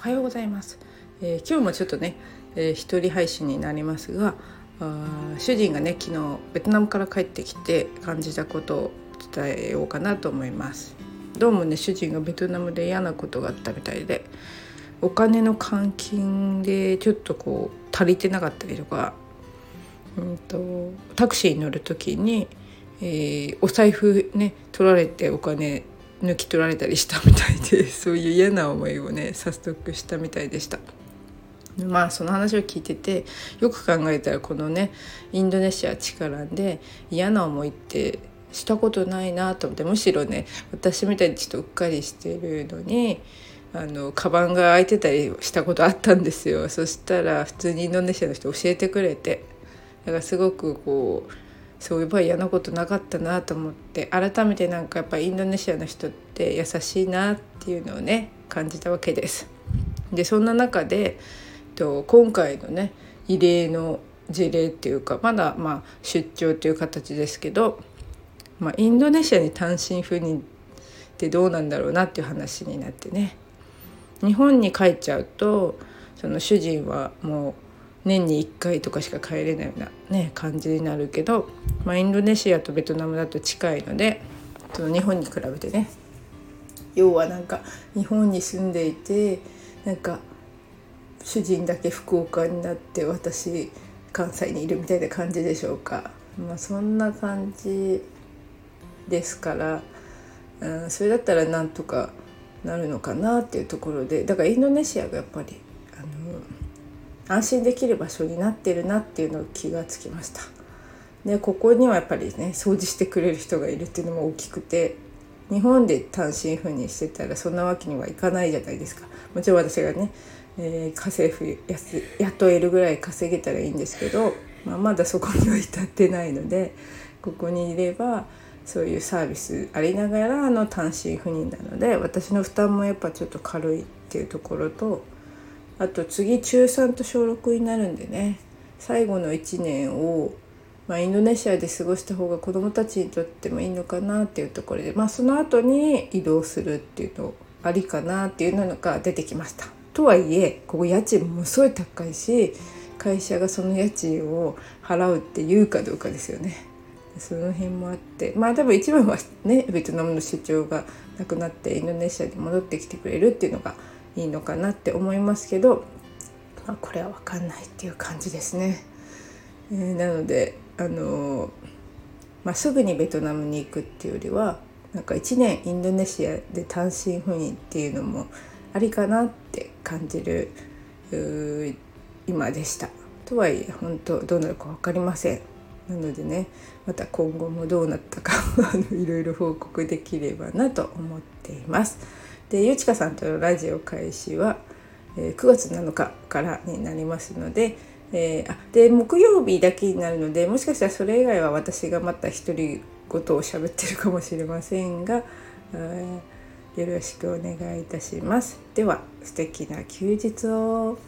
おはようございます、えー、今日もちょっとね、えー、一人配信になりますがあ主人がね昨日ベトナムから帰ってきて感じたことを伝えようかなと思います。どうもね主人がベトナムで嫌なことがあったみたいでお金の換金でちょっとこう足りてなかったりとか、うんと、タクシーに乗る時に、えー、お財布ね取られてお金抜き取られたりしたみたいでそういう嫌な思いをね早速したみたいでした。まあその話を聞いててよく考えたらこのねインドネシア力で嫌な思いってしたことないなと思ってむしろね私みたいにちょっとうっかりしてるのにあのカバンが開いてたりしたことあったんですよそしたら普通にインドネシアの人教えてくれてだからすごくこうそういえば嫌なことなかったなと思って改めてなんかやっぱインドネシアの人って優しいなっていうのをね感じたわけです。でそんな中でと今回のね異例の事例っていうかまだまあ出張という形ですけど、まあ、インドネシアに単身赴任ってどうなんだろうなっていう話になってね日本に帰っちゃうとその主人はもう年に1回とかしか帰れないような、ね、感じになるけど、まあ、インドネシアとベトナムだと近いのでその日本に比べてね。要はなんか日本に住んでいてなんか主人だけ福岡になって私関西にいるみたいな感じでしょうか、まあ、そんな感じですから、うん、それだったらなんとかなるのかなっていうところでだからインドネシアがやっぱりあの安心できる場所になってるなっていうのを気がつきました。でここにはやっぱりね掃除してくれる人がいるっていうのも大きくて日本で単身赴任してたらそんなわけにはいかないじゃないですかもちろん私がね、えー、家政婦や雇えるぐらい稼げたらいいんですけど、まあ、まだそこには至ってないのでここにいればそういうサービスありながらの単身赴任なので私の負担もやっぱちょっと軽いっていうところとあと次中3と小6になるんでね最後の1年を、まあ、インドネシアで過ごした方が子どもたちにとってもいいのかなっていうところで、まあ、その後に移動するっていうのありかなっていうのが出てきました。とはいえここ家賃もすごい高いし会社がその家賃を払うっていうかどうかですよね。その辺もあってまあ多分一番はねベトナムの主張がなくなってインドネシアに戻ってきてくれるっていうのがいいのかなって思いますけど、まあ、これは分かんないっていう感じですね。えー、なのであのー、まあ、すぐにベトナムに行くっていうよりはなんか1年インドネシアで単身赴任っていうのもありかなって感じる今でした。とはいえ本当どうなるか分かりません。なのでねまた今後もどうなったか いろいろ報告できればなと思っています。でゆちかさんとのラジオ開始は、えー、9月7日からになりますので,、えー、あで木曜日だけになるのでもしかしたらそれ以外は私がまた独り言を喋ってるかもしれませんが、えー、よろしくお願いいたします。では素敵な休日を。